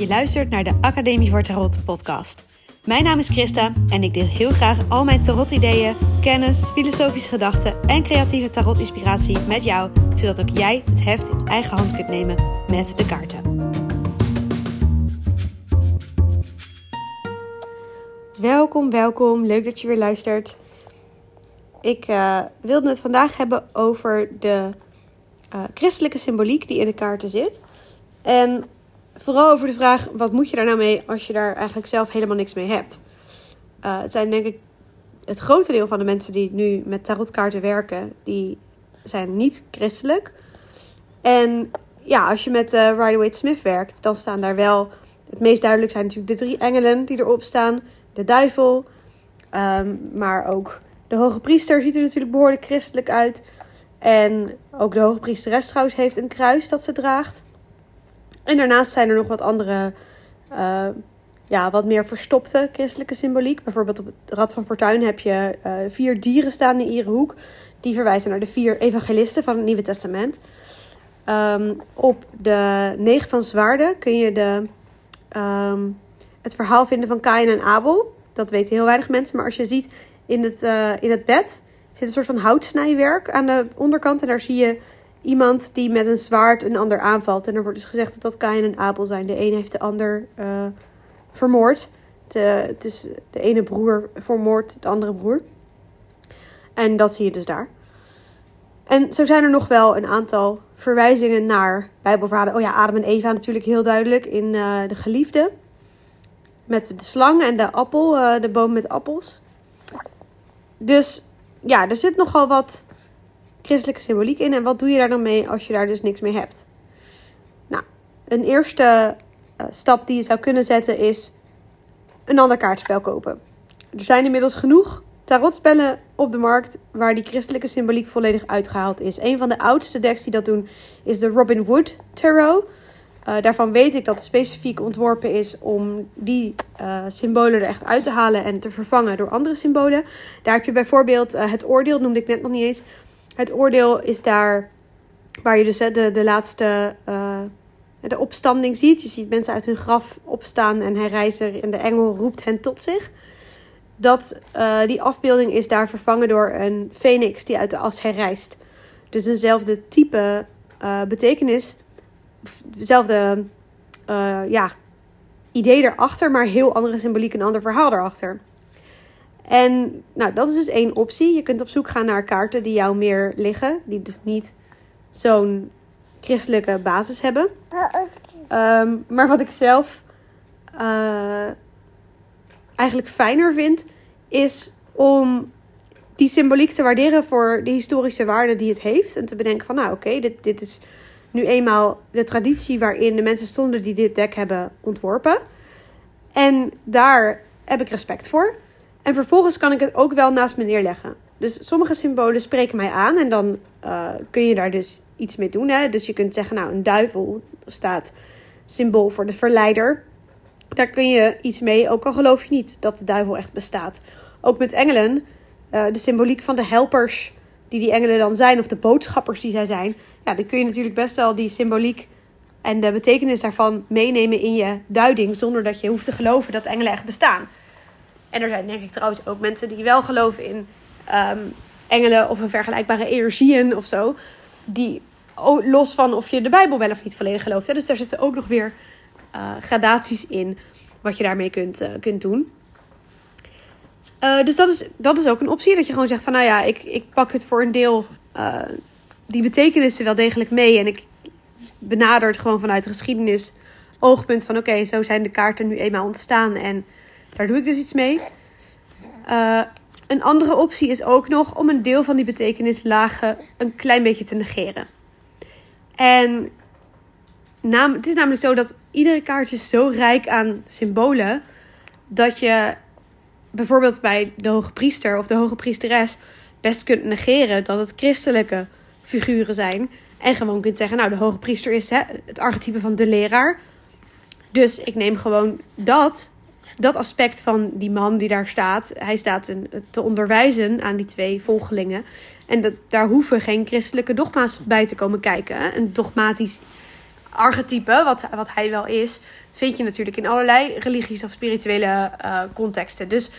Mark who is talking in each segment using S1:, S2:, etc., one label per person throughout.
S1: Je luistert naar de Academie voor Tarot podcast. Mijn naam is Christa en ik deel heel graag al mijn tarot-ideeën, kennis, filosofische gedachten en creatieve tarot-inspiratie met jou, zodat ook jij het heft in eigen hand kunt nemen met de kaarten. Welkom, welkom. Leuk dat je weer luistert. Ik uh, wilde het vandaag hebben over de uh, christelijke symboliek die in de kaarten zit. En vooral over de vraag: wat moet je daar nou mee als je daar eigenlijk zelf helemaal niks mee hebt? Uh, het zijn denk ik het grote deel van de mensen die nu met tarotkaarten werken, die zijn niet christelijk. En ja, als je met uh, Rider-Waite-Smith werkt, dan staan daar wel... Het meest duidelijk zijn natuurlijk de drie engelen die erop staan. De duivel, um, maar ook de hoge priester ziet er natuurlijk behoorlijk christelijk uit. En ook de hoge priesteres trouwens heeft een kruis dat ze draagt. En daarnaast zijn er nog wat andere, uh, ja, wat meer verstopte christelijke symboliek. Bijvoorbeeld op het Rad van Fortuin heb je uh, vier dieren staan in iedere hoek. Die verwijzen naar de vier evangelisten van het Nieuwe Testament. Um, op de negen van zwaarden kun je de, um, het verhaal vinden van Kain en Abel. Dat weten heel weinig mensen. Maar als je ziet in het, uh, in het bed zit een soort van houtsnijwerk aan de onderkant. En daar zie je iemand die met een zwaard een ander aanvalt. En er wordt dus gezegd dat dat Kain en Abel zijn. De een heeft de ander uh, vermoord. De, het is de ene broer vermoord de andere broer. En dat zie je dus daar. En zo zijn er nog wel een aantal verwijzingen naar Bijbelverhalen. Oh ja, Adam en Eva natuurlijk heel duidelijk in uh, De Geliefde. Met de slang en de appel, uh, de boom met appels. Dus ja, er zit nogal wat christelijke symboliek in. En wat doe je daar dan mee als je daar dus niks mee hebt? Nou, een eerste uh, stap die je zou kunnen zetten is een ander kaartspel kopen. Er zijn inmiddels genoeg tarotspellen op de markt waar die christelijke symboliek volledig uitgehaald is. Een van de oudste decks die dat doen is de Robin Wood Tarot. Uh, daarvan weet ik dat het specifiek ontworpen is om die uh, symbolen er echt uit te halen en te vervangen door andere symbolen. Daar heb je bijvoorbeeld het oordeel, noemde ik net nog niet eens. Het oordeel is daar waar je dus de, de laatste de opstanding ziet. Je ziet mensen uit hun graf opstaan en hij en de engel roept hen tot zich. Dat, die afbeelding is daar vervangen door een phoenix die uit de as herrijst. Dus eenzelfde type betekenis dezelfde ja, idee erachter, maar heel andere symboliek, een ander verhaal erachter. En nou, dat is dus één optie. Je kunt op zoek gaan naar kaarten die jou meer liggen, die dus niet zo'n christelijke basis hebben. Um, maar wat ik zelf uh, eigenlijk fijner vind, is om die symboliek te waarderen voor de historische waarde die het heeft. En te bedenken van, nou oké, okay, dit, dit is nu eenmaal de traditie waarin de mensen stonden die dit deck hebben ontworpen. En daar heb ik respect voor. En vervolgens kan ik het ook wel naast me neerleggen. Dus sommige symbolen spreken mij aan en dan uh, kun je daar dus iets mee doen. Hè? Dus je kunt zeggen, nou, een duivel staat symbool voor de verleider. Daar kun je iets mee, ook al geloof je niet dat de duivel echt bestaat. Ook met engelen, uh, de symboliek van de helpers die die engelen dan zijn, of de boodschappers die zij zijn, ja, dan kun je natuurlijk best wel die symboliek en de betekenis daarvan meenemen in je duiding, zonder dat je hoeft te geloven dat engelen echt bestaan. En er zijn denk ik trouwens ook mensen die wel geloven in um, engelen of een vergelijkbare energieën of zo, die los van of je de Bijbel wel of niet volledig gelooft. Hè? Dus daar zitten ook nog weer uh, gradaties in wat je daarmee kunt, uh, kunt doen. Uh, dus dat is, dat is ook een optie. Dat je gewoon zegt van nou ja, ik, ik pak het voor een deel die betekenissen wel degelijk mee. En ik benader het gewoon vanuit de geschiedenis oogpunt van oké, zo zijn de kaarten nu eenmaal ontstaan. En daar doe ik dus iets mee. Uh, een andere optie is ook nog om een deel van die betekenislagen een klein beetje te negeren. En nam, het is namelijk zo dat iedere kaart is zo rijk aan symbolen dat je bijvoorbeeld bij de hoge priester of de hoge priesteres best kunt negeren dat het christelijke figuren zijn. En gewoon kunt zeggen, nou, de hoge priester is hè, het archetype van de leraar. Dus ik neem gewoon dat, dat aspect van die man die daar staat. Hij staat een, te onderwijzen aan die twee volgelingen. En dat, daar hoeven geen christelijke dogma's bij te komen kijken. Een dogmatisch archetype, wat, wat hij wel is, vind je natuurlijk in allerlei religies of spirituele uh, contexten. Dus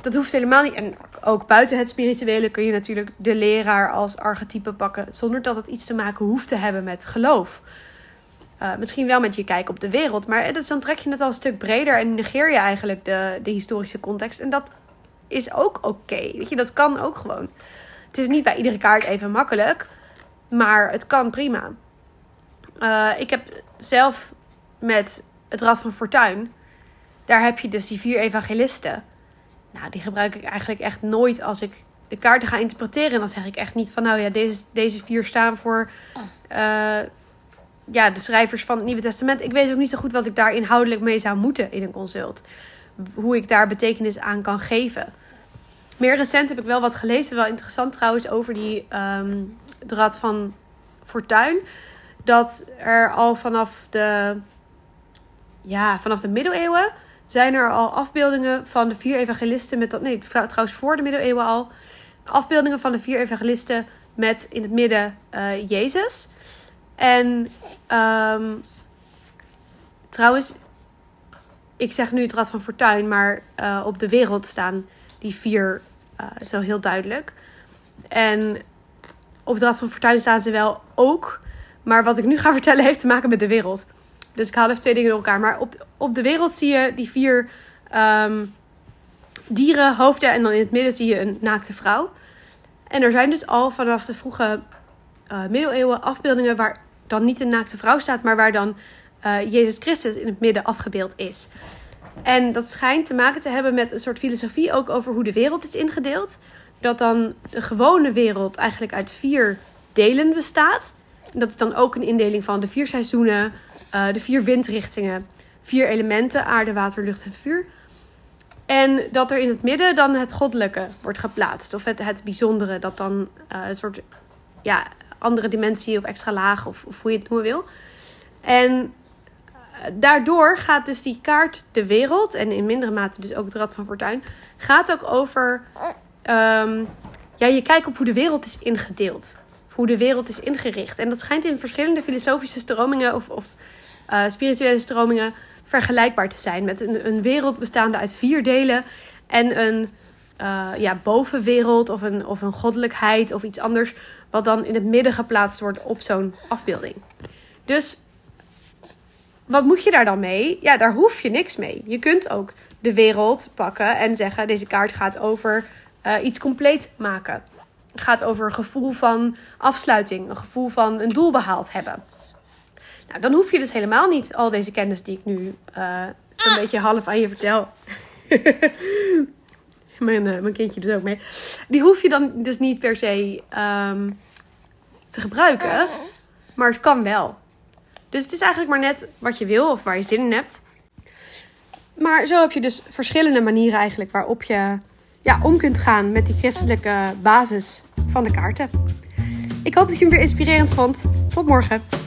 S1: dat hoeft helemaal niet. En ook buiten het spirituele kun je natuurlijk de leraar als archetype pakken, zonder dat het iets te maken hoeft te hebben met geloof. Uh, misschien wel met je kijk op de wereld, maar dus dan trek je het al een stuk breder en negeer je eigenlijk de, de historische context. En dat is ook oké. Weet je, dat kan ook gewoon. Het is niet bij iedere kaart even makkelijk, maar het kan prima. Uh, ik heb zelf met het Rad van Fortuin, daar heb je dus die vier evangelisten. Nou, die gebruik ik eigenlijk echt nooit als ik de kaarten ga interpreteren. En dan zeg ik echt niet van, nou ja, deze, deze vier staan voor uh, ja, de schrijvers van het Nieuwe Testament. Ik weet ook niet zo goed wat ik daar inhoudelijk mee zou moeten in een consult. Hoe ik daar betekenis aan kan geven. Meer recent heb ik wel wat gelezen, wel interessant trouwens, over die um, Rad van Fortuin. Dat er al vanaf de, ja, vanaf de middeleeuwen zijn er al afbeeldingen van de vier evangelisten met dat. Nee, trouwens voor de middeleeuwen al. Afbeeldingen van de vier evangelisten met in het midden uh, Jezus. En um, trouwens, ik zeg nu het Rad van Fortuin, maar uh, op de wereld staan die vier uh, zo heel duidelijk. En op het Rad van Fortuin staan ze wel ook. Maar wat ik nu ga vertellen heeft te maken met de wereld. Dus ik haal even twee dingen door elkaar. Maar op, op de wereld zie je die vier um, dieren, hoofden en dan in het midden zie je een naakte vrouw. En er zijn dus al vanaf de vroege uh, middeleeuwen afbeeldingen waar dan niet een naakte vrouw staat, maar waar dan uh, Jezus Christus in het midden afgebeeld is. En dat schijnt te maken te hebben met een soort filosofie ook over hoe de wereld is ingedeeld. Dat dan de gewone wereld eigenlijk uit vier delen bestaat. Dat is dan ook een indeling van de vier seizoenen, uh, de vier windrichtingen, vier elementen: aarde, water, lucht en vuur. En dat er in het midden dan het goddelijke wordt geplaatst. Of het, het bijzondere, dat dan uh, een soort ja, andere dimensie of extra laag, of, of hoe je het noemen wil. En eh, daardoor gaat dus die kaart de wereld, en in mindere mate dus ook het Rad van Fortuin, gaat ook over um, ja, je kijkt op hoe de wereld is ingedeeld. Hoe de wereld is ingericht. En dat schijnt in verschillende filosofische stromingen of, of uh, spirituele stromingen vergelijkbaar te zijn. Met een, een wereld bestaande uit vier delen en een uh, ja, bovenwereld of een, of een goddelijkheid of iets anders, wat dan in het midden geplaatst wordt op zo'n afbeelding. Dus wat moet je daar dan mee? Ja, daar hoef je niks mee. Je kunt ook de wereld pakken en zeggen: deze kaart gaat over uh, iets compleet maken. Het gaat over een gevoel van afsluiting, een gevoel van een doel behaald hebben. Nou, dan hoef je dus helemaal niet al deze kennis die ik nu uh, een beetje half aan je vertel. mijn, uh, mijn kindje doet ook mee. Die hoef je dan dus niet per se um, te gebruiken. Maar het kan wel. Dus het is eigenlijk maar net wat je wil of waar je zin in hebt. Maar zo heb je dus verschillende manieren eigenlijk waarop je ja, om kunt gaan met die christelijke basis van de kaarten. Ik hoop dat je hem weer inspirerend vond. Tot morgen.